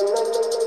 no, no, no, no.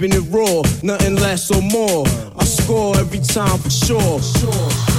keeping it raw, nothing less or more. I score every time for sure.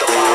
the fire.